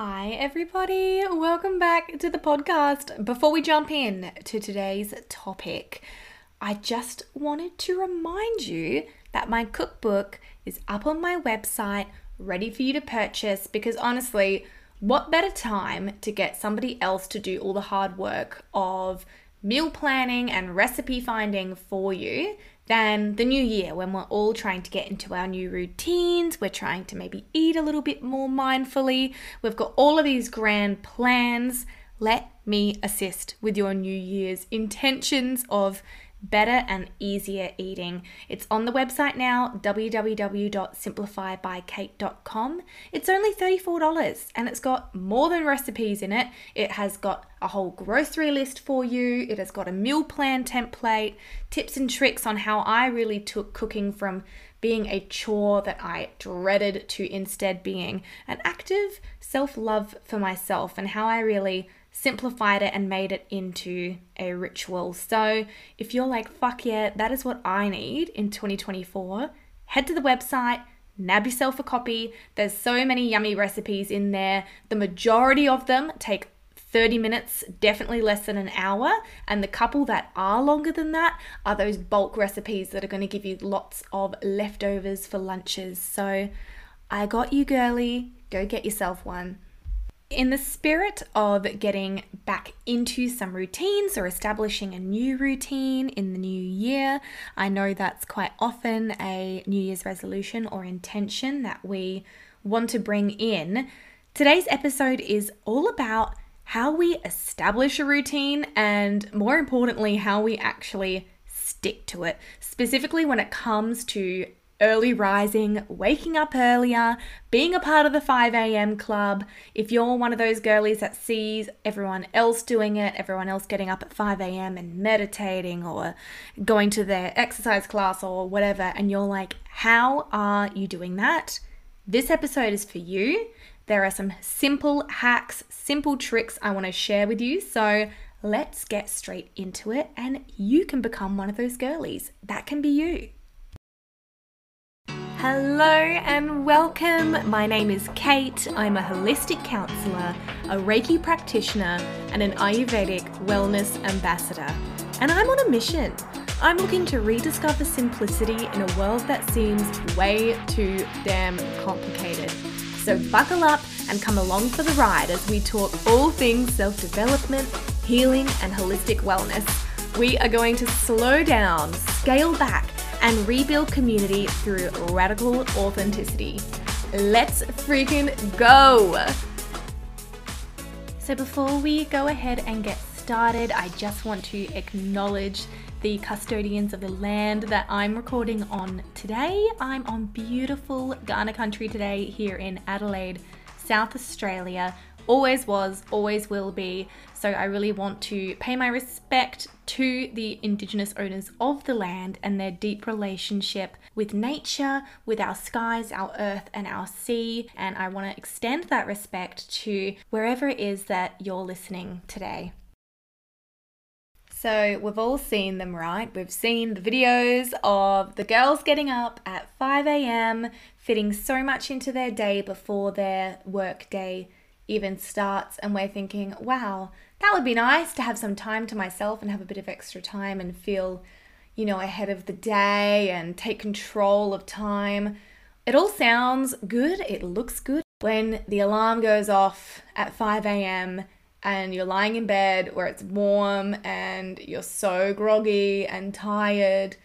Hi, everybody. Welcome back to the podcast. Before we jump in to today's topic, I just wanted to remind you that my cookbook is up on my website, ready for you to purchase. Because honestly, what better time to get somebody else to do all the hard work of meal planning and recipe finding for you than the new year when we're all trying to get into our new routines. We're trying to maybe eat a little bit more mindfully. We've got all of these grand plans. Let me assist with your New Year's intentions of better and easier eating. It's on the website now, www.simplifybykate.com. It's only $34 and it's got more than recipes in it. It has got a whole grocery list for you, it has got a meal plan template, tips and tricks on how I really took cooking from being a chore that I dreaded to instead being an active self love for myself and how I really simplified it and made it into a ritual. So if you're like, fuck yeah, that is what I need in 2024, head to the website. Nab yourself a copy. There's so many yummy recipes in there. The majority of them take 30 minutes, definitely less than an hour. And the couple that are longer than that are those bulk recipes that are going to give you lots of leftovers for lunches. So I got you, girly. Go get yourself one. In the spirit of getting back into some routines or establishing a new routine in the new year, I know that's quite often a New Year's resolution or intention that we want to bring in. Today's episode is all about how we establish a routine and, more importantly, how we actually stick to it, specifically when it comes to early rising, waking up earlier, being a part of the 5 a.m. club. If you're one of those girlies that sees everyone else doing it, everyone else getting up at 5 a.m. and meditating or going to their exercise class or whatever, and you're like, how are you doing that? This episode is for you. There are some simple hacks, simple tricks I want to share with you. So let's get straight into it, and you can become one of those girlies. That can be you. Hello and welcome. My name is Kate. I'm a holistic counselor, a Reiki practitioner, and an Ayurvedic wellness ambassador. And I'm on a mission. I'm looking to rediscover simplicity in a world that seems way too damn complicated. So buckle up and come along for the ride as we talk all things self development, healing, and holistic wellness. We are going to slow down, scale back, and rebuild community through radical authenticity. Let's freaking go! So, before we go ahead and get started, I just want to acknowledge the custodians of the land that I'm recording on today. I'm on beautiful Kaurna country today here in Adelaide, South Australia, always was, always will be. So I really want to pay my respect to the Indigenous owners of the land and their deep relationship with nature, with our skies, our earth, and our sea. And I want to extend that respect to wherever it is that you're listening today. So, we've all seen them, right? We've seen the videos of the girls getting up at 5 a.m., fitting so much into their day before their work day even starts and we're thinking, wow, that would be nice to have some time to myself and have a bit of extra time and feel, you know, ahead of the day and take control of time. It all sounds good, it looks good. When the alarm goes off at 5 a.m. and you're lying in bed where it's warm and you're so groggy and tired,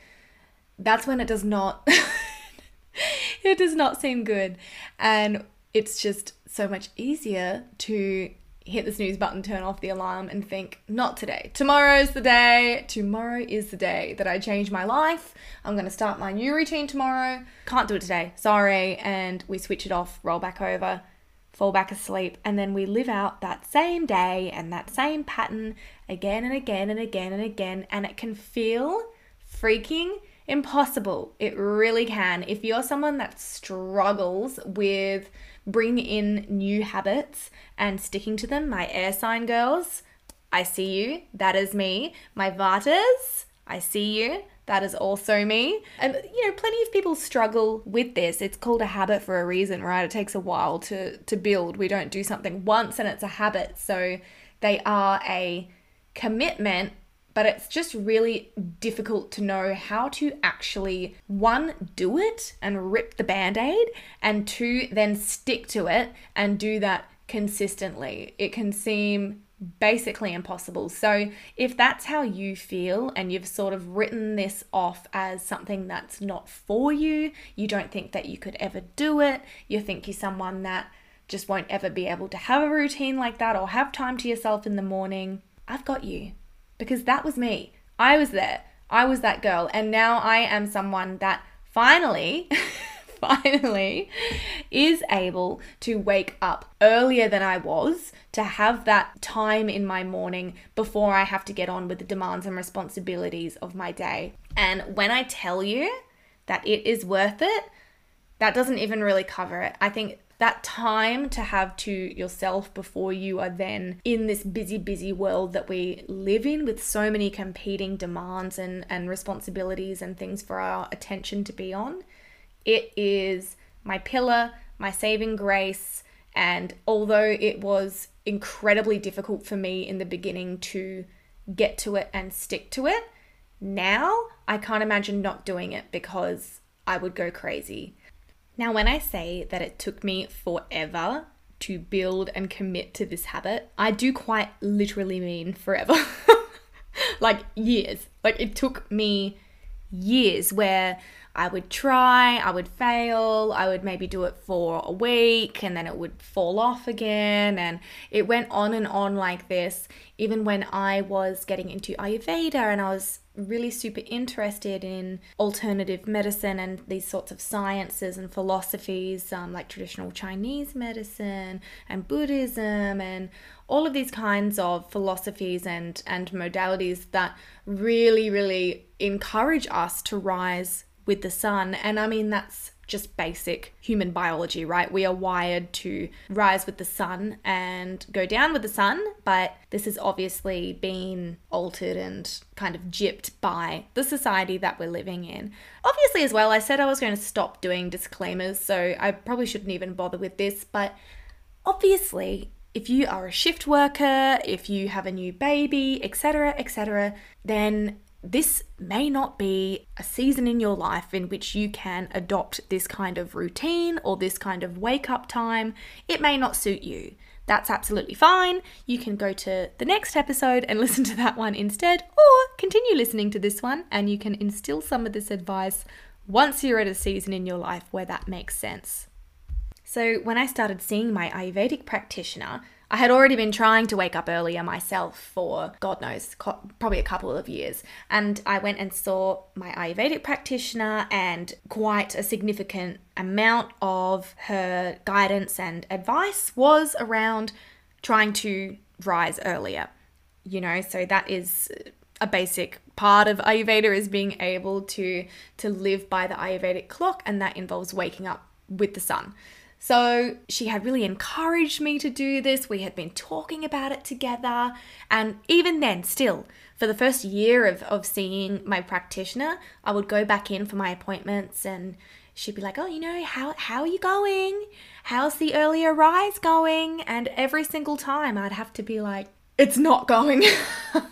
that's when it does not it does not seem good. And it's just so much easier to hit the snooze button, turn off the alarm, and think, not today. Tomorrow's the day. Tomorrow is the day that I change my life. I'm going to start my new routine tomorrow. Can't do it today. Sorry. And we switch it off, roll back over, fall back asleep, and then we live out that same day and that same pattern again and again and again and again. And it can feel freaking impossible. It really can. If you're someone that struggles with bring in new habits and sticking to them. My air sign girls, I see you. That is me. My Vatas, I see you. That is also me. And, you know, plenty of people struggle with this. It's called a habit for a reason, right? It takes a while to, to build. We don't do something once and it's a habit. So they are a commitment, but it's just really difficult to know how to actually, one, do it and rip the band aid, and two, then stick to it and do that consistently. It can seem basically impossible. So, if that's how you feel and you've sort of written this off as something that's not for you, you don't think that you could ever do it, you think you're someone that just won't ever be able to have a routine like that or have time to yourself in the morning, I've got you. Because that was me. I was there. I was that girl. And now I am someone that finally finally is able to wake up earlier than I was to have that time in my morning before I have to get on with the demands and responsibilities of my day. And when I tell you that it is worth it, that doesn't even really cover it. I think that time to have to yourself before you are then in this busy, busy world that we live in with so many competing demands and, and responsibilities and things for our attention to be on it is my pillar, my saving grace, and although it was incredibly difficult for me in the beginning to get to it and stick to it, now I can't imagine not doing it because I would go crazy. Now, when I say that it took me forever to build and commit to this habit, I do quite literally mean forever. like years. Like it took me years where I would try, I would fail, I would maybe do it for a week and then it would fall off again. And it went on and on like this, even when I was getting into Ayurveda and I was really super interested in alternative medicine and these sorts of sciences and philosophies, um, like traditional Chinese medicine and Buddhism and all of these kinds of philosophies and, and modalities that really, really encourage us to rise with the sun. And I mean, that's just basic human biology, right? We are wired to rise with the sun and go down with the sun, but this has obviously been altered and kind of gypped by the society that we're living in. Obviously, as well, I said I was going to stop doing disclaimers, so I probably shouldn't even bother with this, but obviously, if you are a shift worker, if you have a new baby, etc., etc., then this may not be a season in your life in which you can adopt this kind of routine or this kind of wake up time. It may not suit you. That's absolutely fine. You can go to the next episode and listen to that one instead, or continue listening to this one and you can instill some of this advice once you're at a season in your life where that makes sense. So, when I started seeing my Ayurvedic practitioner, I had already been trying to wake up earlier myself for God knows, probably a couple of years. And I went and saw my Ayurvedic practitioner, and quite a significant amount of her guidance and advice was around trying to rise earlier. You know, so that is a basic part of ayurveda is being able to to live by the ayurvedic clock and that involves waking up with the sun so she had really encouraged me to do this. We had been talking about it together. And even then, still, for the first year of, of seeing my practitioner, I would go back in for my appointments and she'd be like, Oh, you know, how, how are you going? How's the earlier rise going? And every single time I'd have to be like, It's not going.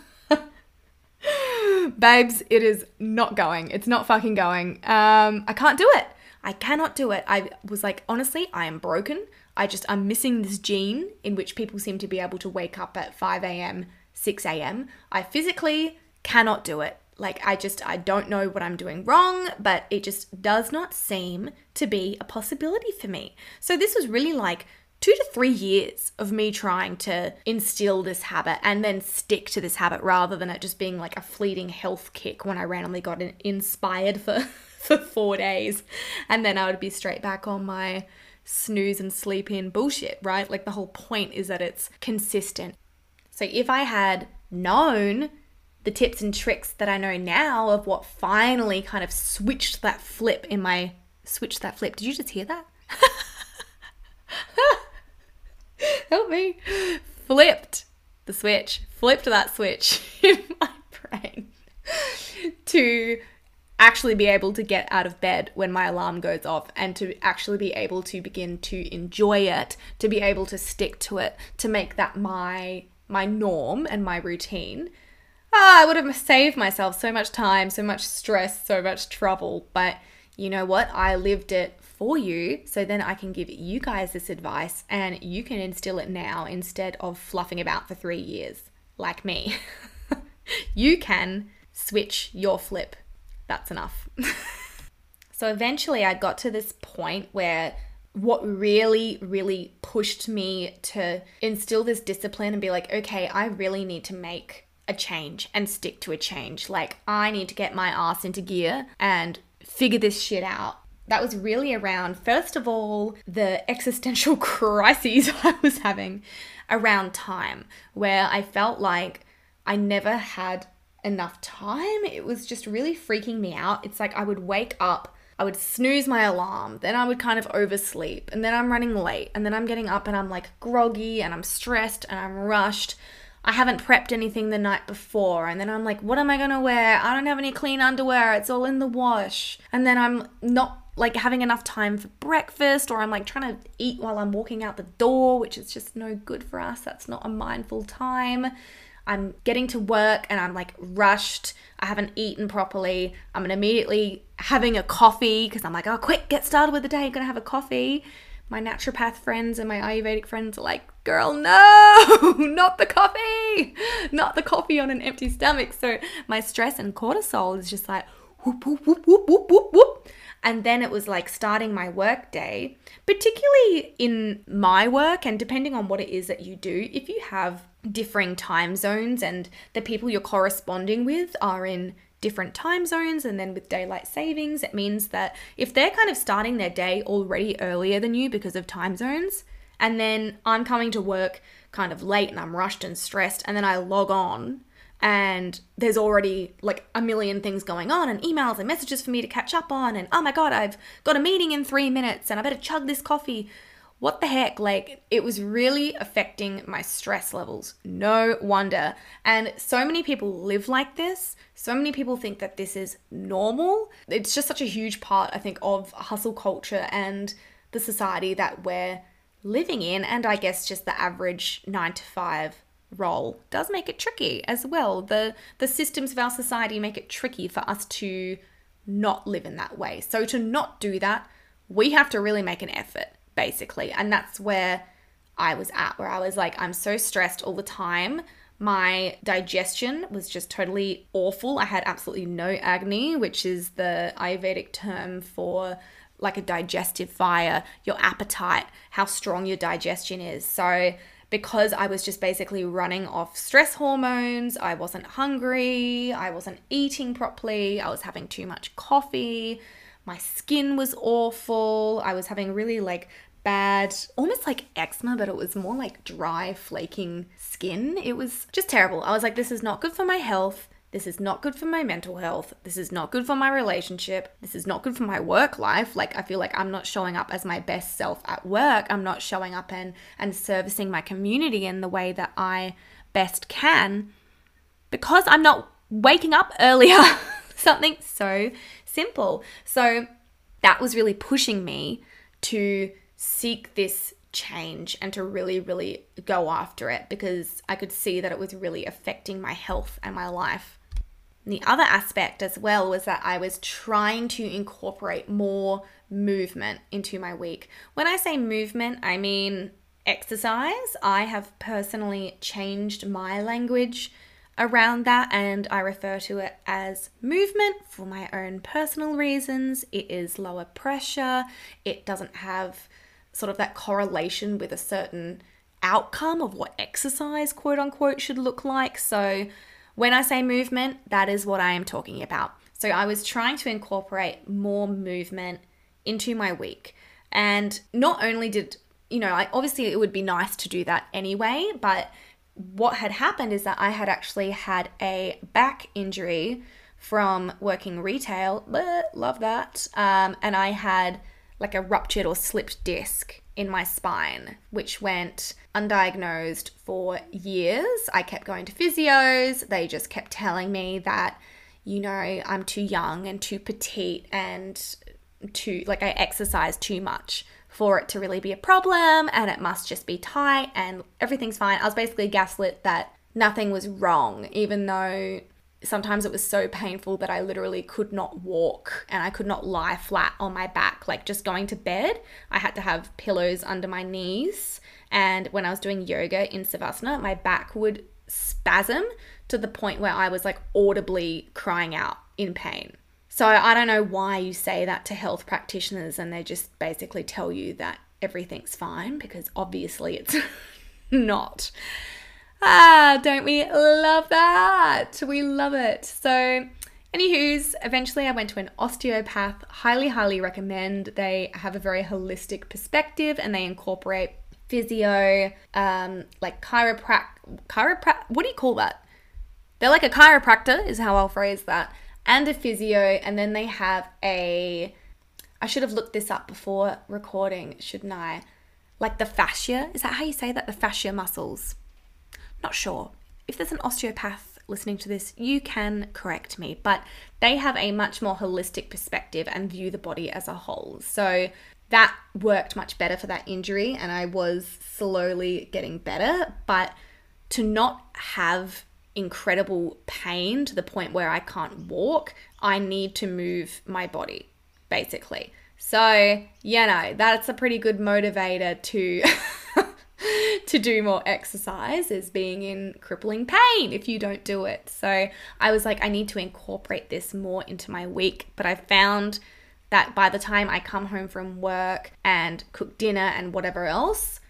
Babes, it is not going. It's not fucking going. Um, I can't do it. I cannot do it. I was like, honestly, I am broken. I just, I'm missing this gene in which people seem to be able to wake up at 5 a.m., 6 a.m. I physically cannot do it. Like, I just, I don't know what I'm doing wrong, but it just does not seem to be a possibility for me. So, this was really like two to three years of me trying to instill this habit and then stick to this habit rather than it just being like a fleeting health kick when I randomly got inspired for for four days. And then I would be straight back on my snooze and sleep in bullshit, right? Like the whole point is that it's consistent. So if I had known the tips and tricks that I know now of what finally kind of switched that flip in my switched that flip. Did you just hear that? Help me. Flipped the switch. Flipped that switch in my brain to actually be able to get out of bed when my alarm goes off and to actually be able to begin to enjoy it, to be able to stick to it, to make that my my norm and my routine. Ah, I would have saved myself so much time, so much stress, so much trouble, but you know what? I lived it for you so then I can give you guys this advice and you can instill it now instead of fluffing about for 3 years like me. you can switch your flip that's enough. so eventually I got to this point where what really, really pushed me to instill this discipline and be like, okay, I really need to make a change and stick to a change. Like, I need to get my ass into gear and figure this shit out. That was really around, first of all, the existential crises I was having around time, where I felt like I never had enough time. It was just really freaking me out. It's like I would wake up, I would snooze my alarm, then I would kind of oversleep, and then I'm running late, and then I'm getting up and I'm like groggy and I'm stressed and I'm rushed. I haven't prepped anything the night before, and then I'm like, what am I gonna wear? I don't have any clean underwear, it's all in the wash. And then I'm not like having enough time for breakfast, or I'm like trying to eat while I'm walking out the door, which is just no good for us. That's not a mindful time. I'm getting to work and I'm like rushed. I haven't eaten properly. I'm immediately having a coffee because I'm like, oh, quick, get started with the day. I'm going to have a coffee. My naturopath friends and my Ayurvedic friends are like, girl, no, not the coffee, not the coffee on an empty stomach. So my stress and cortisol is just like, whoop, whoop, whoop, whoop, whoop, whoop, whoop. And then it was like starting my work day, particularly in my work, and depending on what it is that you do, if you have differing time zones and the people you're corresponding with are in different time zones and then with daylight savings it means that if they're kind of starting their day already earlier than you because of time zones and then I'm coming to work kind of late and I'm rushed and stressed and then I log on and there's already like a million things going on and emails and messages for me to catch up on and oh my god I've got a meeting in 3 minutes and I better chug this coffee what the heck? Like, it was really affecting my stress levels. No wonder. And so many people live like this. So many people think that this is normal. It's just such a huge part, I think, of hustle culture and the society that we're living in. And I guess just the average nine to five role does make it tricky as well. The, the systems of our society make it tricky for us to not live in that way. So, to not do that, we have to really make an effort basically. And that's where I was at, where I was like, I'm so stressed all the time. My digestion was just totally awful. I had absolutely no agni, which is the Ayurvedic term for like a digestive fire, your appetite, how strong your digestion is. So, because I was just basically running off stress hormones, I wasn't hungry, I wasn't eating properly, I was having too much coffee, my skin was awful. I was having really like bad, almost like eczema, but it was more like dry, flaking skin. It was just terrible. I was like, this is not good for my health. This is not good for my mental health. This is not good for my relationship. This is not good for my work life. Like I feel like I'm not showing up as my best self at work. I'm not showing up and and servicing my community in the way that I best can because I'm not waking up earlier. Something so simple. So that was really pushing me to seek this change and to really, really go after it because I could see that it was really affecting my health and my life. The other aspect as well was that I was trying to incorporate more movement into my week. When I say movement, I mean exercise. I have personally changed my language around that, and I refer to it as movement for my own personal reasons. It is lower pressure, it doesn't have sort of that correlation with a certain outcome of what exercise, quote unquote, should look like. So, when I say movement, that is what I am talking about. So, I was trying to incorporate more movement into my week. And not only did, you know, I, obviously it would be nice to do that anyway, but what had happened is that I had actually had a back injury from working retail. Love that. Um, and I had like a ruptured or slipped disc in my spine, which went undiagnosed for years. I kept going to physios. They just kept telling me that you know, I'm too young and too petite and too, like, I exercise too much for it to really be a problem and it must just be tight and everything's fine. I was basically gaslit that nothing was wrong, even though sometimes it was so painful that I literally could not walk and I could not lie flat on my back. Like just going to bed, I had to have pillows under my knees. And when I was doing yoga in Savasana, my back would spasm to the point where I was like audibly crying out in pain. So I don't know why you say that to health practitioners and they just basically tell you that everything's fine because obviously it's not. Ah, don't we love that? We love it. So, anywho's, eventually I went to an osteopath. Highly, highly recommend. They have a very holistic perspective and they incorporate physio, um, like chiroprac, chiroprac. What do you call that? They're like a chiropractor, is how I'll phrase that, and a physio, and then they have a. I should have looked this up before recording, shouldn't I? Like the fascia. Is that how you say that? The fascia muscles not sure. If there's an osteopath listening to this, you can correct me, but they have a much more holistic perspective and view the body as a whole. So that worked much better for that injury, and I was slowly getting better. But to not have incredible pain to the point where I can't walk, I need to move my body, basically. So, you know, that's a pretty good motivator to to do more exercise is being in crippling pain if you don't do it. So I was like, I need to incorporate this more into my week. But I found that by the time I come home from work and cook dinner and whatever else,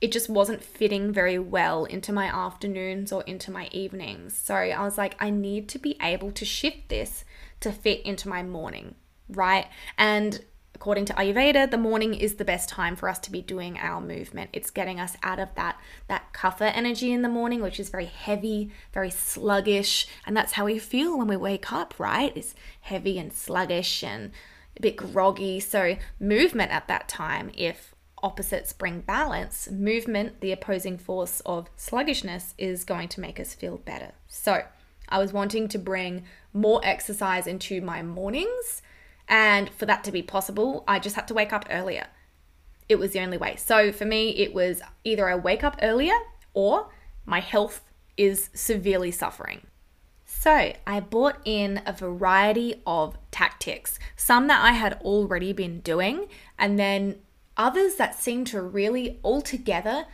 it just wasn't fitting very well into my afternoons or into my evenings. So I was like, I need to be able to shift this to fit into my morning, right? And according to Ayurveda, the morning is the best time for us to be doing our movement. It's getting us out of that that kapha energy in the morning, which is very heavy, very sluggish, and that's how we feel when we wake up, right? It's heavy and sluggish and a bit groggy. So movement at that time, if opposites bring balance, movement, the opposing force of sluggishness, is going to make us feel better. So I was wanting to bring more exercise into my mornings and for that to be possible, I just had to wake up earlier. It was the only way. So for me, it was either I wake up earlier or my health is severely suffering. So I bought in a variety of tactics, some that I had already been doing, and then others that seem to really altogether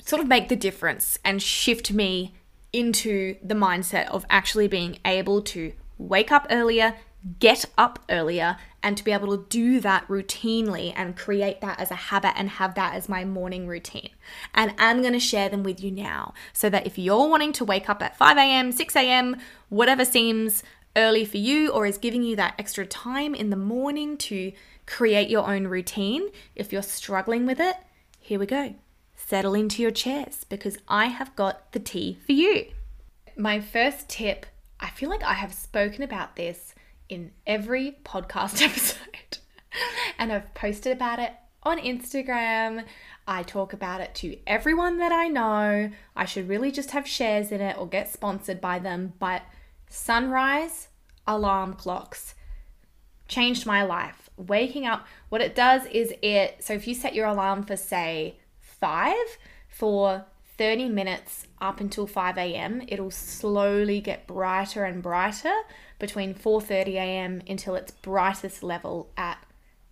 sort of make the difference and shift me into the mindset of actually being able to wake up earlier, get up earlier and to be able to do that routinely and create that as a habit and have that as my morning routine. And I'm going to share them with you now so that if you're wanting to wake up at 5 a.m., 6 a.m., whatever seems early for you or is giving you that extra time in the morning to create your own routine, if you're struggling with it, here we go. Settle into your chairs because I have got the tea for you. My first tip, I feel like I have spoken about this in every podcast episode. and I've posted about it on Instagram. I talk about it to everyone that I know. I should really just have shares in it or get sponsored by them. But sunrise alarm clocks changed my life. Waking up, what it does is it, so if you set your alarm for, say, five, for 30 minutes up until 5 a.m., it'll slowly get brighter and brighter between 4:30 a.m. until its brightest level at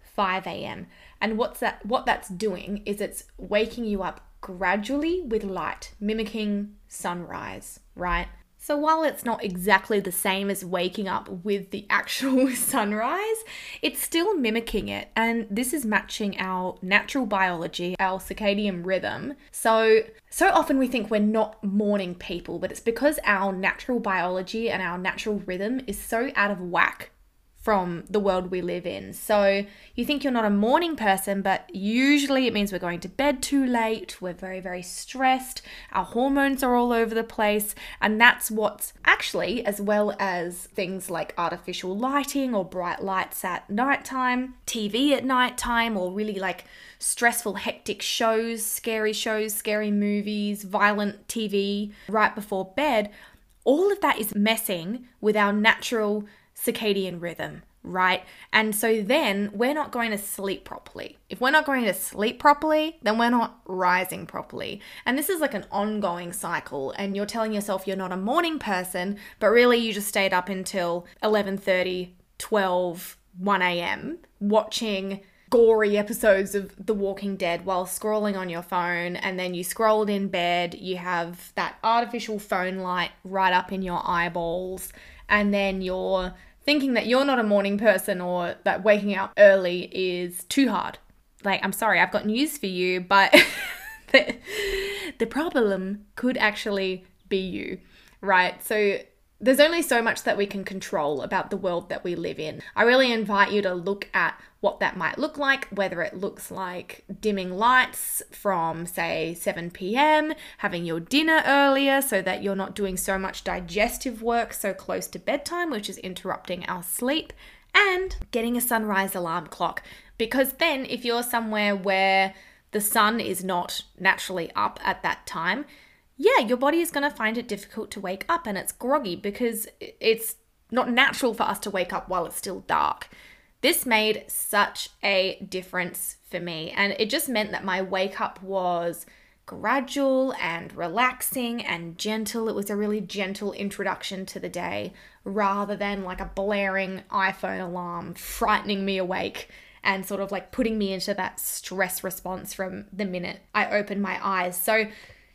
5 a.m. And what's that what that's doing is it's waking you up gradually with light, mimicking sunrise, right? So while it's not exactly the same as waking up with the actual sunrise, it's still mimicking it. And this is matching our natural biology, our circadian rhythm. So, so often we think we're not morning people, but it's because our natural biology and our natural rhythm is so out of whack from the world we live in. So you think you're not a morning person, but usually it means we're going to bed too late, we're very, very stressed, our hormones are all over the place, and that's what's actually, as well as things like artificial lighting or bright lights at nighttime, TV at nighttime, or really like stressful, hectic shows, scary shows, scary movies, violent TV right before bed all of that is messing with our natural circadian rhythm, right? And so then we're not going to sleep properly. If we're not going to sleep properly, then we're not rising properly. And this is like an ongoing cycle and you're telling yourself you're not a morning person, but really you just stayed up until 11:30, 12, 1 a.m. watching gory episodes of The Walking Dead while scrolling on your phone, and then you scrolled in bed, you have that artificial phone light right up in your eyeballs, and then you're thinking that you're not a morning person or that waking up early is too hard. Like, I'm sorry, I've got news for you, but the, the problem could actually be you, right? So, there's only so much that we can control about the world that we live in. I really invite you to look at what that might look like, whether it looks like dimming lights from, say, 7 p.m., having your dinner earlier so that you're not doing so much digestive work so close to bedtime, which is interrupting our sleep, and getting a sunrise alarm clock. Because then, if you're somewhere where the sun is not naturally up at that time, yeah, your body is going to find it difficult to wake up and it's groggy because it's not natural for us to wake up while it's still dark. This made such a difference for me, and it just meant that my wake up was gradual and relaxing and gentle. It was a really gentle introduction to the day rather than like a blaring iPhone alarm frightening me awake and sort of like putting me into that stress response from the minute I opened my eyes. So,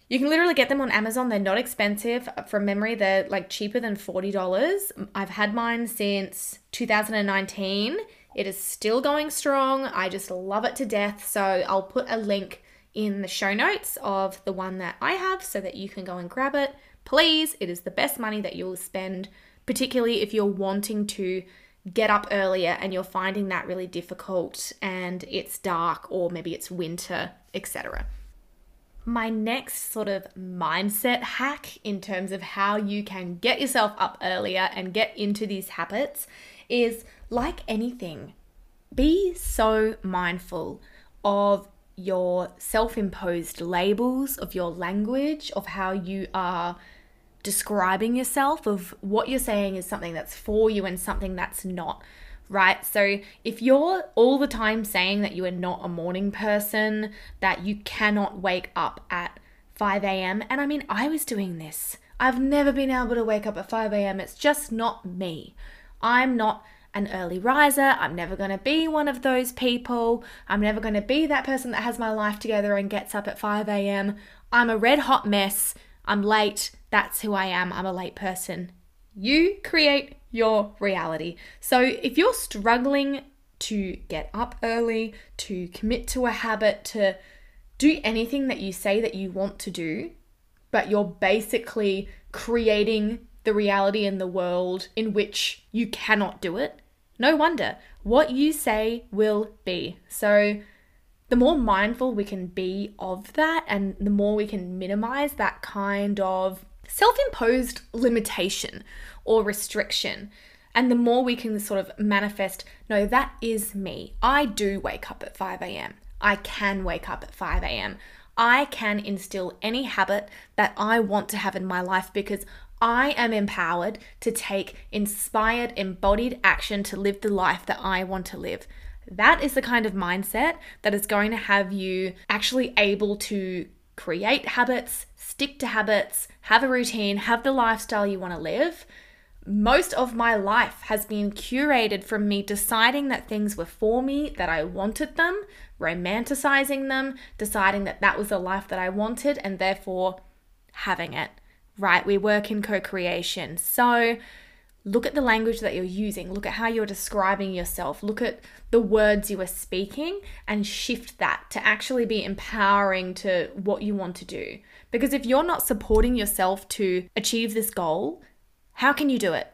you can literally get them on Amazon. They're not expensive. From memory, they're like cheaper than $40. I've had mine since 2019. It is still going strong. I just love it to death. So I'll put a link in the show notes of the one that I have so that you can go and grab it. Please, it is the best money that you'll spend, particularly if you're wanting to get up earlier and you're finding that really difficult and it's dark or maybe it's winter, etc my next sort of mindset hack in terms of how you can get yourself up earlier and get into these habits is like anything, be so mindful of your self imposed labels, of your language, of how you are describing yourself, of what you're saying is something that's for you and something that's not right? So if you're all the time saying that you are not a morning person, that you cannot wake up at 5 a.m., and I mean, I was doing this. I've never been able to wake up at 5 a.m. It's just not me. I'm not an early riser. I'm never going to be one of those people. I'm never going to be that person that has my life together and gets up at 5 a.m. I'm a red hot mess. I'm late. That's who I am. I'm a late person. You create your reality. So if you're struggling to get up early, to commit to a habit, to do anything that you say that you want to do, but you're basically creating the reality in the world in which you cannot do it, no wonder. What you say will be. So, the more mindful we can be of that and the more we can minimize that kind of self imposed limitation or restriction. And the more we can sort of manifest, no, that is me. I do wake up at 5 a.m. I can wake up at 5 a.m. I can instill any habit that I want to have in my life because I am empowered to take inspired, embodied action to live the life that I want to live. That is the kind of mindset that is going to have you actually able to create habits, stick to habits, have a routine, have the lifestyle you want to live. Most of my life has been curated from me deciding that things were for me, that I wanted them, romanticizing them, deciding that that was the life that I wanted, and therefore having it. Right? We work in co creation. So, look at the language that you're using, look at how you're describing yourself, look at the words you are speaking, and shift that to actually be empowering to what you want to do. Because if you're not supporting yourself to achieve this goal, how can you do it?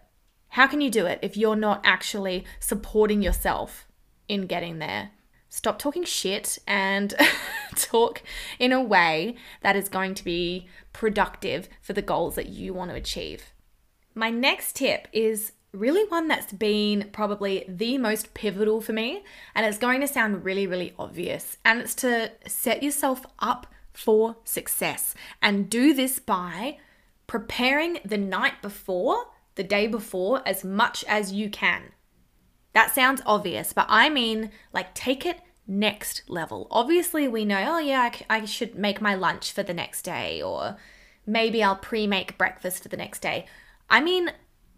How can you do it if you're not actually supporting yourself in getting there? Stop talking shit and talk in a way that is going to be productive for the goals that you want to achieve. My next tip is really one that's been probably the most pivotal for me, and it's going to sound really, really obvious. And it's to set yourself up for success and do this by preparing the night before, the day before, as much as you can. That sounds obvious, but I mean, like, take it next level. Obviously, we know, oh, yeah, I, c- I should make my lunch for the next day, or maybe I'll pre make breakfast for the next day. I mean,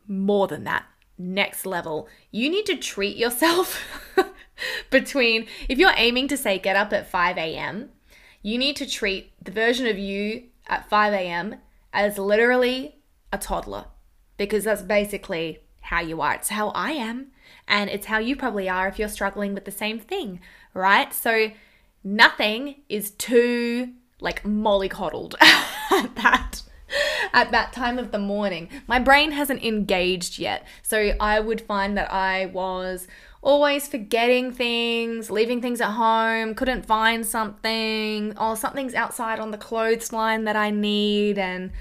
more than that, next level. You need to treat yourself between, if you're aiming to say get up at 5 a.m., you need to treat the version of you at 5 a.m. as literally a toddler because that's basically how you are. It's how I am, and it's how you probably are if you're struggling with the same thing, right? So nothing is too like mollycoddled at that at that time of the morning. My brain hasn't engaged yet. So I would find that I was always forgetting things, leaving things at home, couldn't find something, or something's outside on the clothesline that I need, and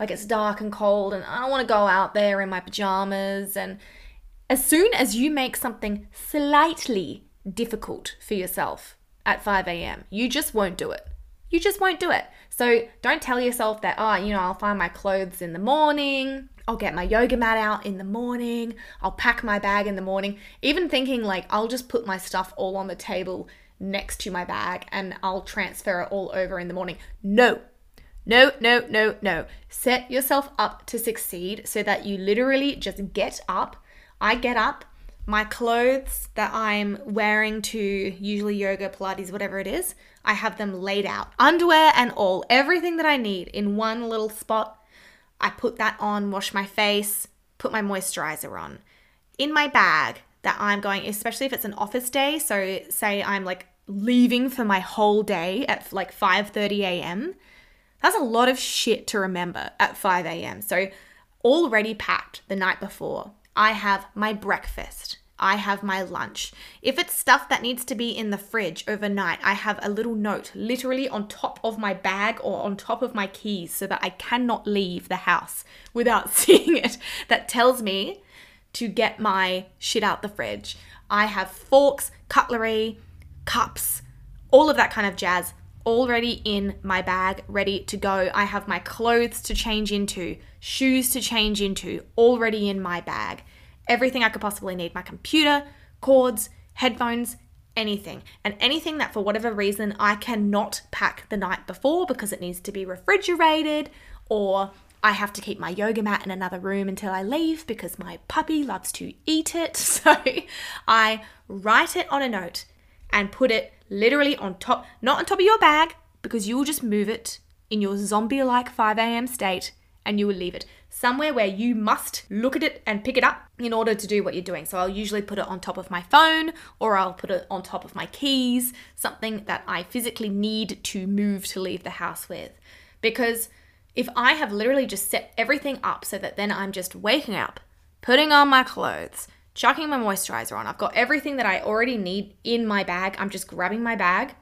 like it's dark and cold, and I don't want to go out there in my pajamas. And as soon as you make something slightly difficult for yourself at 5 a.m., you just won't do it. You just won't do it. So don't tell yourself that, oh, you know, I'll find my clothes in the morning. I'll get my yoga mat out in the morning. I'll pack my bag in the morning. Even thinking like I'll just put my stuff all on the table next to my bag and I'll transfer it all over in the morning. No. No, no, no, no. Set yourself up to succeed so that you literally just get up. I get up, my clothes that I'm wearing to usually yoga, Pilates, whatever it is, I have them laid out. Underwear and all, everything that I need in one little spot I put that on, wash my face, put my moisturizer on. In my bag that I'm going, especially if it's an office day, so say I'm like leaving for my whole day at like 5:30 a.m. That's a lot of shit to remember at 5 a.m. So already packed the night before. I have my breakfast. I have my lunch. If it's stuff that needs to be in the fridge overnight, I have a little note literally on top of my bag or on top of my keys so that I cannot leave the house without seeing it that tells me to get my shit out the fridge. I have forks, cutlery, cups, all of that kind of jazz already in my bag, ready to go. I have my clothes to change into, shoes to change into, already in my bag everything I could possibly need my computer, cords, headphones, anything. And anything that for whatever reason I cannot pack the night before because it needs to be refrigerated or I have to keep my yoga mat in another room until I leave because my puppy loves to eat it. So I write it on a note and put it literally on top, not on top of your bag, because you will just move it in your zombie like 5 a.m. state and you will leave it somewhere where you must look at it and pick it up in order to do what you're doing. So I'll usually put it on top of my phone or I'll put it on top of my keys, something that I physically need to move to leave the house with. Because if I have literally just set everything up so that then I'm just waking up, putting on my clothes, chucking my moisturizer on, I've got everything that I already need in my bag, I'm just grabbing my bag,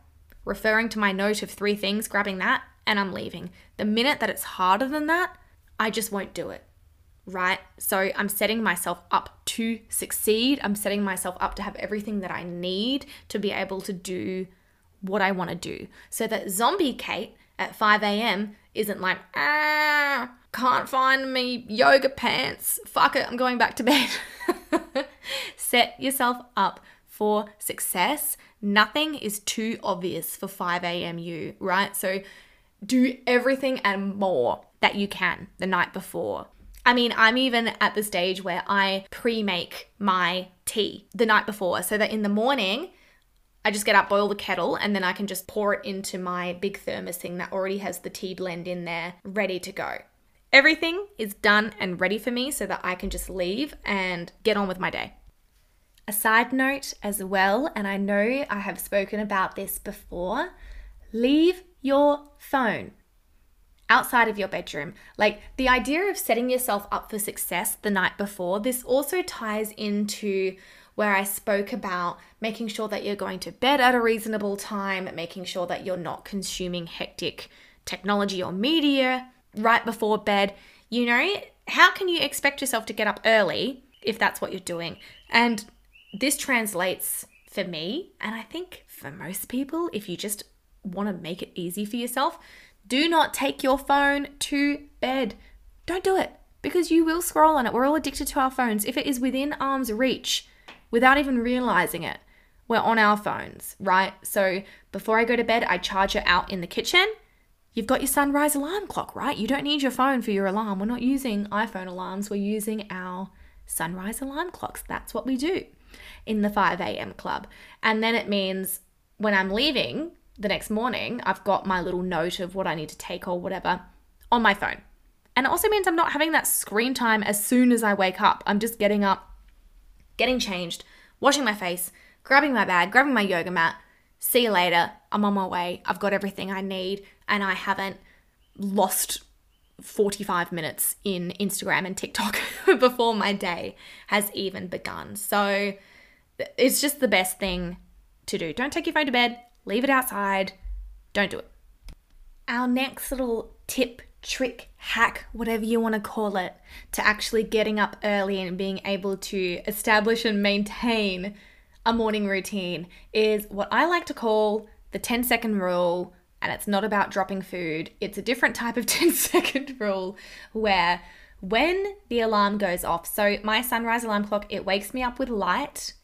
referring to my note of three things, grabbing that, and I'm leaving. The minute that it's harder than that, I just won't do it. Right? So I'm setting myself up to succeed. I'm setting myself up to have everything that I need to be able to do what I want to do. So that zombie Kate at 5 a.m. isn't like, ah, can't find me yoga pants. Fuck it, I'm going back to bed. Set yourself up for success. Nothing is too obvious for 5 a.m. you, right? So do everything and more that you can the night before. I mean, I'm even at the stage where I pre make my tea the night before so that in the morning, I just get up, boil the kettle, and then I can just pour it into my big thermos thing that already has the tea blend in there, ready to go. Everything is done and ready for me so that I can just leave and get on with my day. A side note as well, and I know I have spoken about this before leave your phone outside of your bedroom. Like the idea of setting yourself up for success the night before, this also ties into where I spoke about making sure that you're going to bed at a reasonable time, making sure that you're not consuming hectic technology or media right before bed. You know, how can you expect yourself to get up early if that's what you're doing? And this translates for me, and I think for most people, if you just want to make it easy for yourself, do not take your phone to bed. don't do it because you will scroll on it. We're all addicted to our phones. If it is within arm's reach without even realizing it, we're on our phones, right? So before I go to bed, I charge it out in the kitchen. You've got your sunrise alarm clock, right? You don't need your phone for your alarm. We're not using iPhone alarms, we're using our sunrise alarm clocks. That's what we do in the 5 a.m. club. And then it means when I'm leaving the next morning, I've got my little note of what I need to take or whatever on my phone. And it also means I'm not having that screen time as soon as I wake up. I'm just getting up, getting changed, washing my face, grabbing my bag, grabbing my yoga mat. See you later. I'm on my way. I've got everything I need, and I haven't lost 45 minutes in Instagram and TikTok before my day has even begun. So it's just the best thing to do. Don't take your phone to bed, leave it outside. Don't do it. Our next little tip, trick, hack, whatever you want to call it, to actually getting up early and being able to establish and maintain a morning routine is what I like to call the 10 second rule and it's not about dropping food. It's a different type of 10 second rule where when the alarm goes off, so my sunrise alarm clock, it wakes me up with light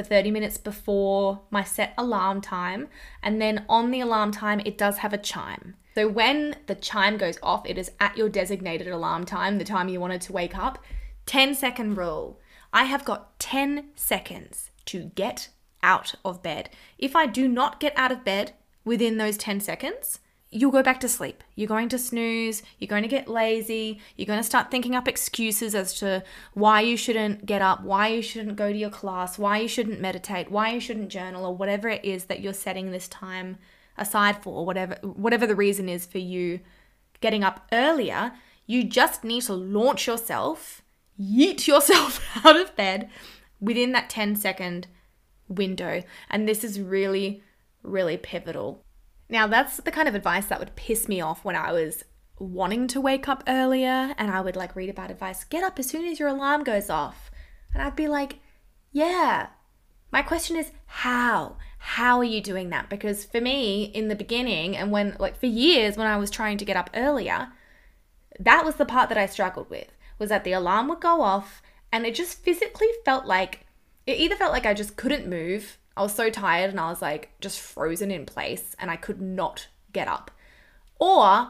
for 30 minutes before my set alarm time. And then on the alarm time, it does have a chime. So when the chime goes off, it is at your designated alarm time, the time you wanted to wake up. 10 second rule. I have got 10 seconds to get out of bed. If I do not get out of bed within those 10 seconds, you'll go back to sleep. You're going to snooze, you're going to get lazy, you're going to start thinking up excuses as to why you shouldn't get up, why you shouldn't go to your class, why you shouldn't meditate, why you shouldn't journal or whatever it is that you're setting this time aside for, whatever whatever the reason is for you getting up earlier, you just need to launch yourself, yeet yourself out of bed within that 10 second window. And this is really really pivotal. Now, that's the kind of advice that would piss me off when I was wanting to wake up earlier and I would like read about advice get up as soon as your alarm goes off. And I'd be like, yeah. My question is, how? How are you doing that? Because for me, in the beginning, and when, like, for years when I was trying to get up earlier, that was the part that I struggled with was that the alarm would go off and it just physically felt like it either felt like I just couldn't move I was so tired and I was like just frozen in place and I could not get up. Or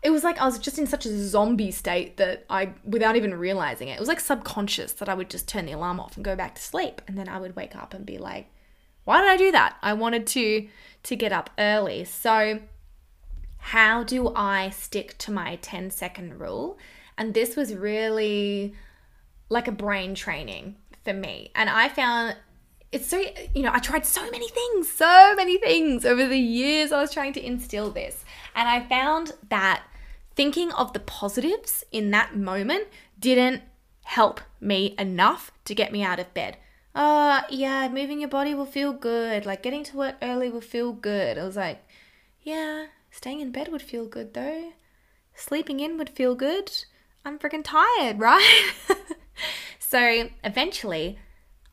it was like I was just in such a zombie state that I, without even realizing it, it was like subconscious that I would just turn the alarm off and go back to sleep. And then I would wake up and be like, why did I do that? I wanted to to get up early. So how do I stick to my 10 second rule? And this was really like a brain training for me. And I found it's so you know i tried so many things so many things over the years i was trying to instill this. And i found that thinking of the positives in that moment didn't help me enough to get me out of bed. Oh yeah moving your body will feel good. Like getting to work early will feel good. I was like yeah staying in bed would feel good though. Sleeping in would feel good. I'm freaking tired right? So eventually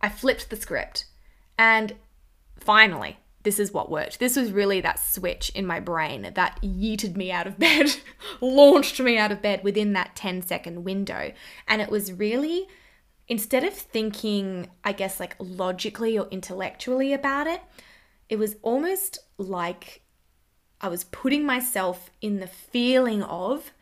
I flipped the script and finally, this is what worked. This was really that switch in my brain that yeeted me out of bed, launched me out of bed within that 10 second window. And it was really, instead of thinking, I guess, like logically or intellectually about it, it was almost like I was putting myself in the feeling of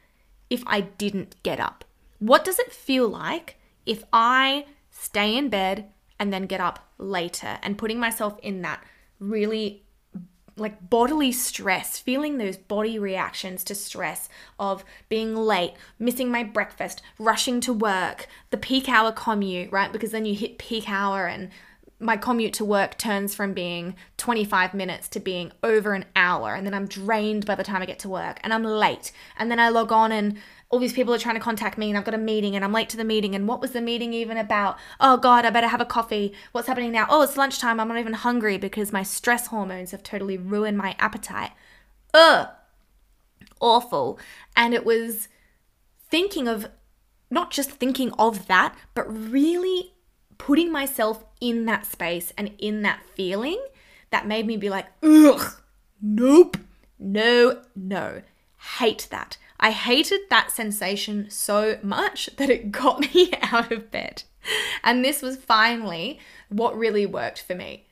if I didn't get up. What does it feel like if I stay in bed and then get up later. And putting myself in that really like bodily stress, feeling those body reactions to stress of being late, missing my breakfast, rushing to work, the peak hour commute, right? Because then you hit peak hour and my commute to work turns from being 25 minutes to being over an hour. And then I'm drained by the time I get to work and I'm late. And then I log on and all these people are trying to contact me and I've got a meeting and I'm late to the meeting. And what was the meeting even about? Oh God, I better have a coffee. What's happening now? Oh, it's lunchtime. I'm not even hungry because my stress hormones have totally ruined my appetite. Ugh. Awful. And it was thinking of not just thinking of that, but really putting myself in that space and in that feeling that made me be like, ugh, nope, no, no, hate that. I hated that sensation so much that it got me out of bed. And this was finally what really worked for me.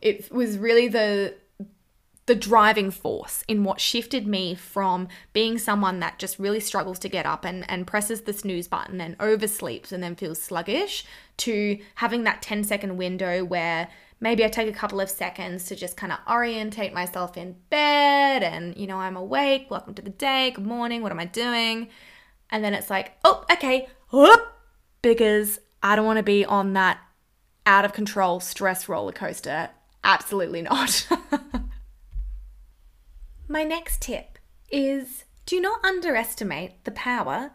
It was really the the driving force in what shifted me from being someone that just really struggles to get up and, and presses the snooze button and oversleeps and then feels sluggish to having that 10 second window where maybe I take a couple of seconds to just kind of orientate myself in bed and, you know, I'm awake, welcome to the day, good morning, what am I doing? And then it's like, oh, okay, whoop, because I don't want to be on that out of control stress roller coaster. Absolutely not. My next tip is do not underestimate the power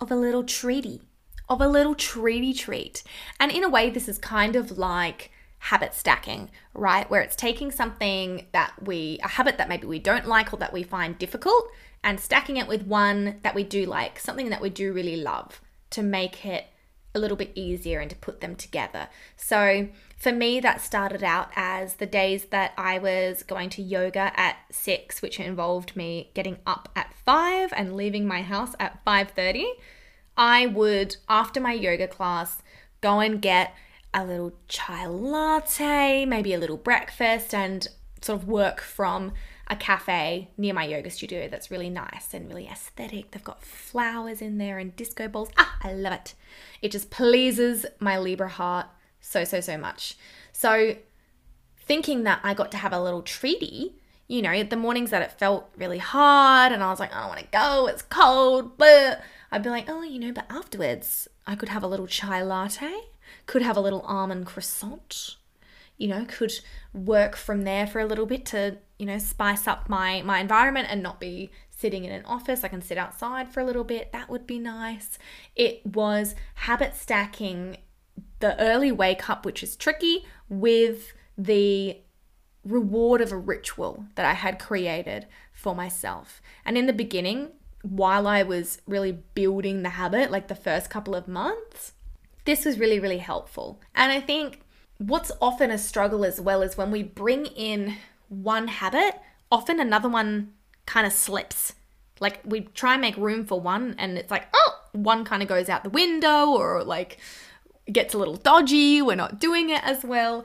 of a little treaty, of a little treaty treat. And in a way, this is kind of like habit stacking, right? Where it's taking something that we, a habit that maybe we don't like or that we find difficult, and stacking it with one that we do like, something that we do really love to make it a little bit easier and to put them together. So for me, that started out as the days that I was going to yoga at six, which involved me getting up at five and leaving my house at five thirty. I would, after my yoga class, go and get a little chai latte, maybe a little breakfast, and sort of work from a cafe near my yoga studio that's really nice and really aesthetic. They've got flowers in there and disco balls. Ah, I love it. It just pleases my Libra heart so, so, so much. So, thinking that I got to have a little treaty, you know, the mornings that it felt really hard and I was like, I don't want to go, it's cold, but I'd be like, oh, you know, but afterwards I could have a little chai latte, could have a little almond croissant, you know, could work from there for a little bit to, you know, spice up my my environment and not be sitting in an office. I can sit outside for a little bit. That would be nice. It was habit stacking the early wake up, which is tricky, with the reward of a ritual that I had created for myself. And in the beginning, while I was really building the habit, like the first couple of months, this was really, really helpful. And I think what's often a struggle as well is when we bring in one habit, often another one kind of slips. Like we try and make room for one, and it's like, oh, one kind of goes out the window or like gets a little dodgy. We're not doing it as well.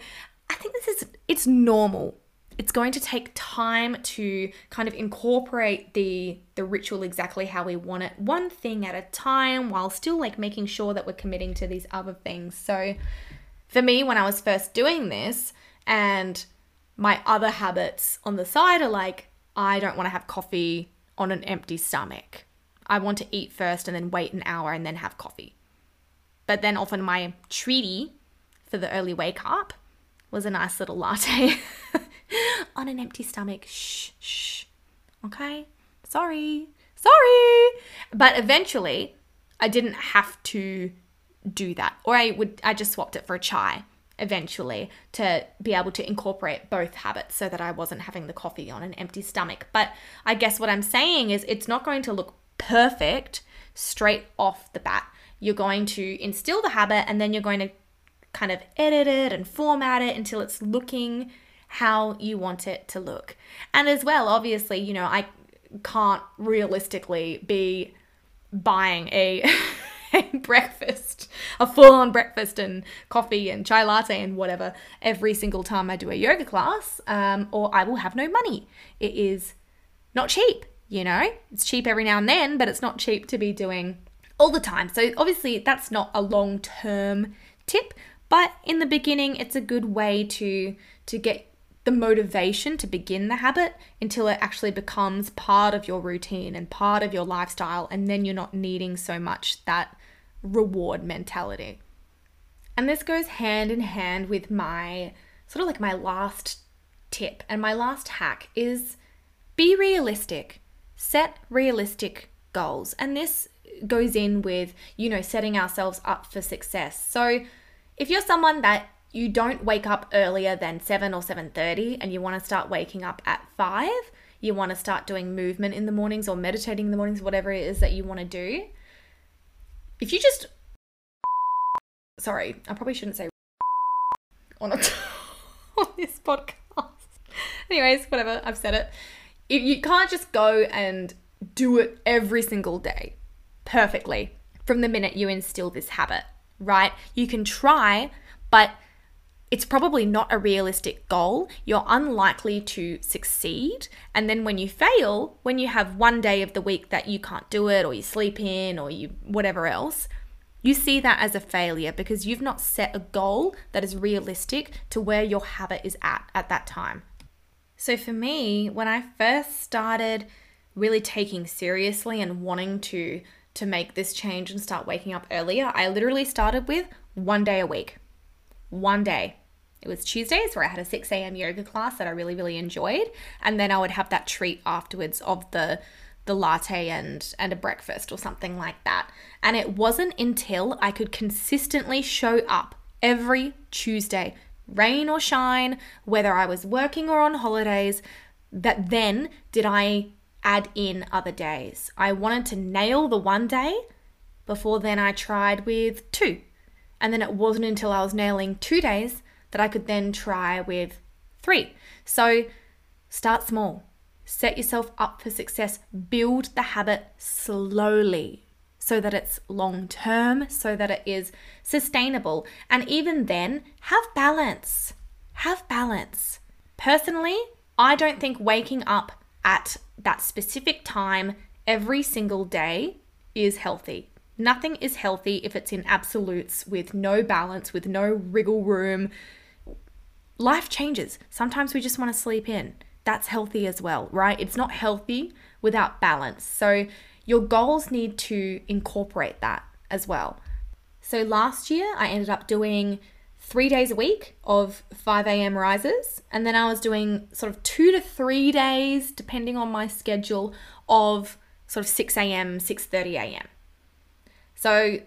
I think this is, it's normal. It's going to take time to kind of incorporate the the ritual exactly how we want it, one thing at a time, while still like making sure that we're committing to these other things. So, for me, when I was first doing this, and my other habits on the side are like, I don't want to have coffee on an empty stomach. I want to eat first and then wait an hour and then have coffee. But then often my treaty for the early wake up was a nice little latte on an empty stomach. Shh, shh. Okay? Sorry. Sorry. But eventually, I didn't have to do that. Or I would I just swapped it for a chai eventually to be able to incorporate both habits so that I wasn't having the coffee on an empty stomach. But I guess what I'm saying is it's not going to look perfect straight off the bat. You're going to instill the habit and then you're going to kind of edit it and format it until it's looking how you want it to look. And as well, obviously, you know, I can't realistically be buying a breakfast, a full on breakfast and coffee and chai latte and whatever every single time I do a yoga class, um, or I will have no money. It is not cheap, you know? It's cheap every now and then, but it's not cheap to be doing all the time. So, obviously, that's not a long term tip, but in the beginning, it's a good way to, to get the motivation to begin the habit until it actually becomes part of your routine and part of your lifestyle, and then you're not needing so much that reward mentality. And this goes hand in hand with my sort of like my last tip and my last hack is be realistic. Set realistic goals. And this goes in with, you know, setting ourselves up for success. So if you're someone that you don't wake up earlier than 7 or 7:30 and you want to start waking up at 5, you want to start doing movement in the mornings or meditating in the mornings, whatever it is that you want to do, if you just sorry, I probably shouldn't say on a on this podcast. Anyways, whatever, I've said it. If you can't just go and do it every single day perfectly from the minute you instill this habit, right? You can try, but it's probably not a realistic goal. You're unlikely to succeed. And then when you fail, when you have one day of the week that you can't do it, or you sleep in, or you whatever else, you see that as a failure because you've not set a goal that is realistic to where your habit is at at that time. So for me, when I first started really taking seriously and wanting to to make this change and start waking up earlier, I literally started with one day a week. One day. It was Tuesdays where I had a 6 a.m. yoga class that I really, really enjoyed. And then I would have that treat afterwards of the the latte and and a breakfast or something like that. And it wasn't until I could consistently show up every Tuesday, rain or shine, whether I was working or on holidays, that then did I add in other days. I wanted to nail the one day before then I tried with two. And then it wasn't until I was nailing two days that I could then try with three. So start small. Set yourself up for success. Build the habit slowly so that it's long term, so that it is sustainable. And even then, have balance. Have balance. Personally, I don't think waking up at that specific time every single day is healthy. Nothing is healthy if it's in absolutes with no balance, with no wriggle room. Life changes. Sometimes we just want to sleep in that's healthy as well, right? It's not healthy without balance. So your goals need to incorporate that as well. So last year, I ended up doing three days a week of 5 a.m. rises, and then I was doing sort of two to three days, depending on my schedule, of sort of 6 a.m., 6:30 a.m. So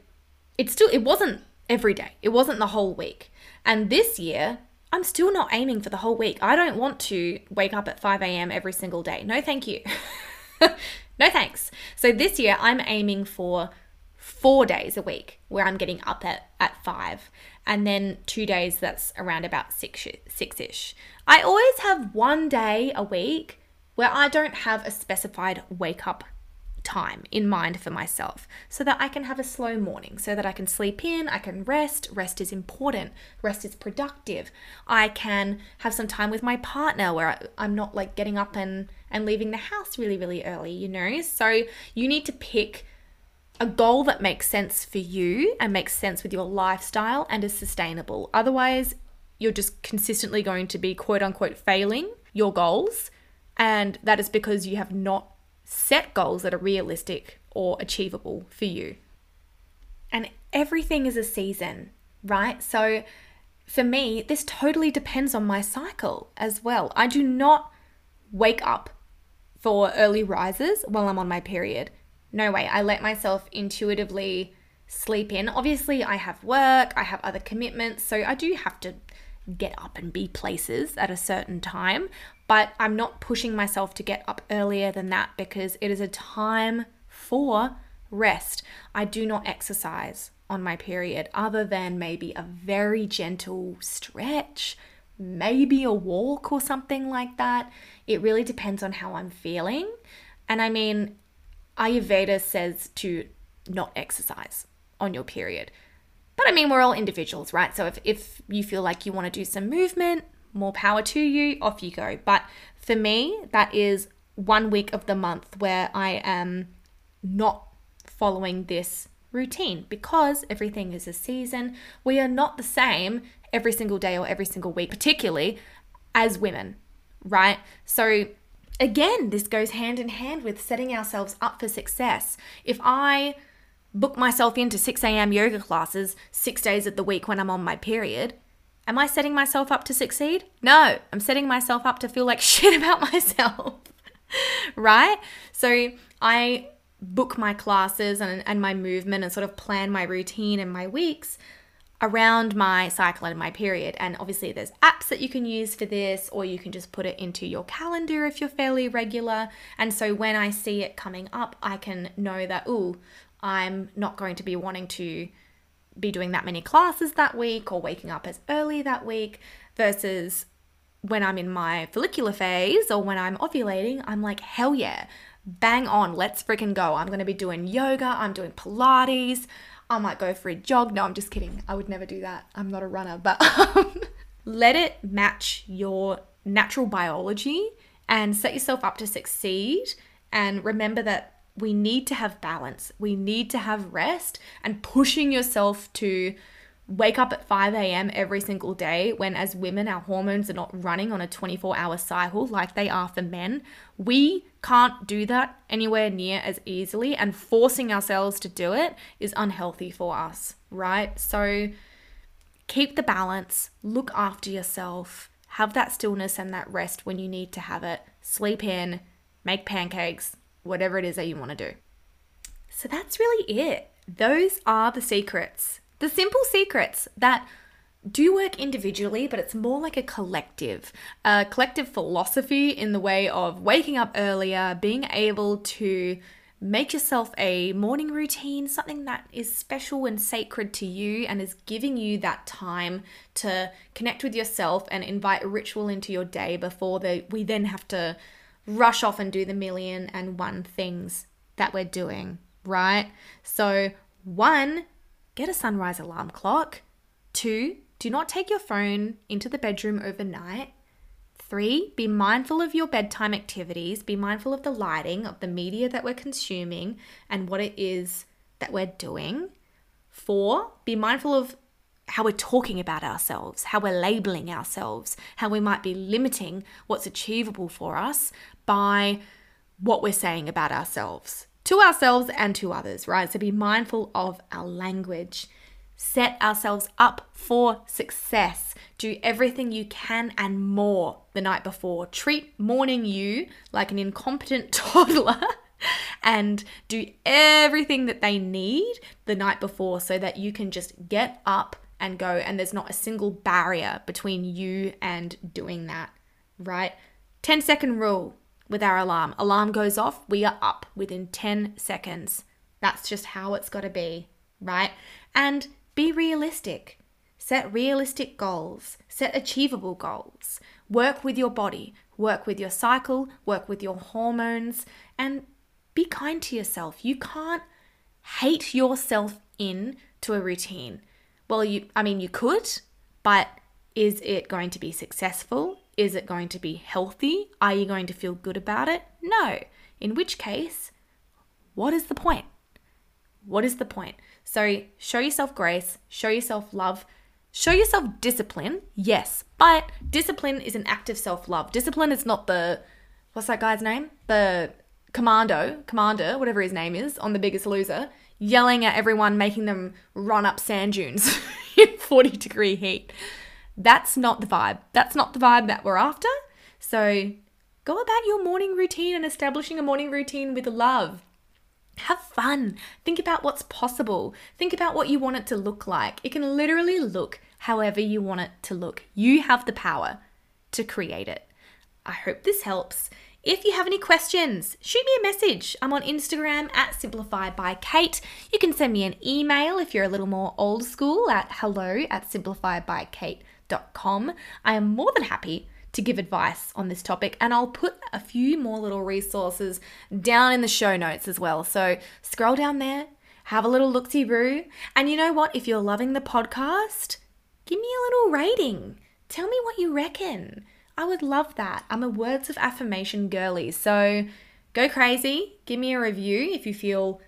it still it wasn't every day. It wasn't the whole week. And this year, I'm still not aiming for the whole week. I don't want to wake up at 5 a.m. every single day. No, thank you. no, thanks. So this year, I'm aiming for four days a week where I'm getting up at, at five, and then two days that's around about six six ish. I always have one day a week where I don't have a specified wake up time in mind for myself so that I can have a slow morning, so that I can sleep in, I can rest. Rest is important, rest is productive. I can have some time with my partner where I, am not like getting up and, and leaving the house really, really early, you know? So you need to pick a goal that makes sense for you and makes sense with your lifestyle and is sustainable. Otherwise, you're just consistently going to be quote unquote failing your goals. And that is because you have not set goals that are realistic or achievable for you. And everything is a season, right? So for me, this totally depends on my cycle as well. I do not wake up for early rises while I'm on my period. No way. I let myself intuitively sleep in. Obviously, I have work, I have other commitments, so I do have to get up and be places at a certain time, but I'm not pushing myself to get up earlier than that because it is a time for rest. I do not exercise on my period other than maybe a very gentle stretch, maybe a walk or something like that. It really depends on how I'm feeling. And I mean, Ayurveda says to not exercise on your period. But I mean, we're all individuals, right? So if, if you feel like you want to do some movement, more power to you, off you go. But for me, that is one week of the month where I am not following this routine because everything is a season. We are not the same every single day or every single week, particularly as women, right? So, again, this goes hand in hand with setting ourselves up for success. If I book myself into 6 a.m. yoga classes six days of the week when I'm on my period, Am I setting myself up to succeed? No, I'm setting myself up to feel like shit about myself. right? So I book my classes and, and my movement and sort of plan my routine and my weeks around my cycle and my period. And obviously, there's apps that you can use for this, or you can just put it into your calendar if you're fairly regular. And so when I see it coming up, I can know that, oh, I'm not going to be wanting to be doing that many classes that week or waking up as early that week versus when I'm in my follicular phase or when I'm ovulating, I'm like, hell yeah, bang on, let's freaking go. I'm going to be doing yoga, I'm doing Pilates, I might go for a jog. No, I'm just kidding. I would never do that. I'm not a runner, but um, let it match your natural biology and set yourself up to succeed. And remember that we need to have balance, we need to have rest, and pushing yourself to wake up at 5 a.m. every single day when, as women, our hormones are not running on a 24 hour cycle like they are for men. We can't do that anywhere near as easily, and forcing ourselves to do it is unhealthy for us, right? So, keep the balance, look after yourself, have that stillness and that rest when you need to have it, sleep in, make pancakes, whatever it is that you want to do. So, that's really it. Those are the secrets the simple secrets that do work individually, but it's more like a collective, a collective philosophy in the way of waking up earlier, being able to make yourself a morning routine, something that is special and sacred to you and is giving you that time to connect with yourself and invite ritual into your day before the, we then have to rush off and do the million and one things that we're doing, right? So, one, get a sunrise alarm clock. Two, do not take your phone into the bedroom overnight. Three, be mindful of your bedtime activities. Be mindful of the lighting, of the media that we're consuming, and what it is that we're doing. Four, be mindful of how we're talking about ourselves, how we're labeling ourselves, how we might be limiting what's achievable for us by what we're saying about ourselves to ourselves and to others, right? So be mindful of our language. Set ourselves up for success. Do everything you can and more the night before. Treat morning you like an incompetent toddler and do everything that they need the night before so that you can just get up and go and there's not a single barrier between you and doing that, right? 10 second rule with our alarm. Alarm goes off, we are up within 10 seconds. That's just how it's got to be, right? And be realistic. Set realistic goals, set achievable goals. Work with your body, work with your cycle, work with your hormones, and be kind to yourself. You can't hate yourself in to a routine. Well, you I mean you could, but is it going to be successful? Is it going to be healthy? Are you going to feel good about it? No. In which case, what is the point? What is the point? So, show yourself grace, show yourself love, show yourself discipline, yes, but discipline is an act of self love. Discipline is not the, what's that guy's name? The commando, commander, whatever his name is, on The Biggest Loser, yelling at everyone, making them run up sand dunes in 40 degree heat. That's not the vibe. That's not the vibe that we're after. So go about your morning routine and establishing a morning routine with love. Have fun. Think about what's possible. Think about what you want it to look like. It can literally look however you want it to look. You have the power to create it. I hope this helps. If you have any questions, shoot me a message. I'm on Instagram at Simplify by Kate. You can send me an email if you're a little more old school at hello at simplifiedbykate.com com. I am more than happy to give advice on this topic, and I'll put a few more little resources down in the show notes as well. So scroll down there, have a little look see roo, and you know what? If you're loving the podcast, give me a little rating. Tell me what you reckon. I would love that. I'm a words of affirmation girly, so go crazy. Give me a review if you feel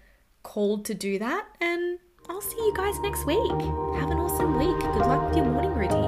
called to do that, and I'll see you guys next week. Have an awesome week. Good luck with your morning routines.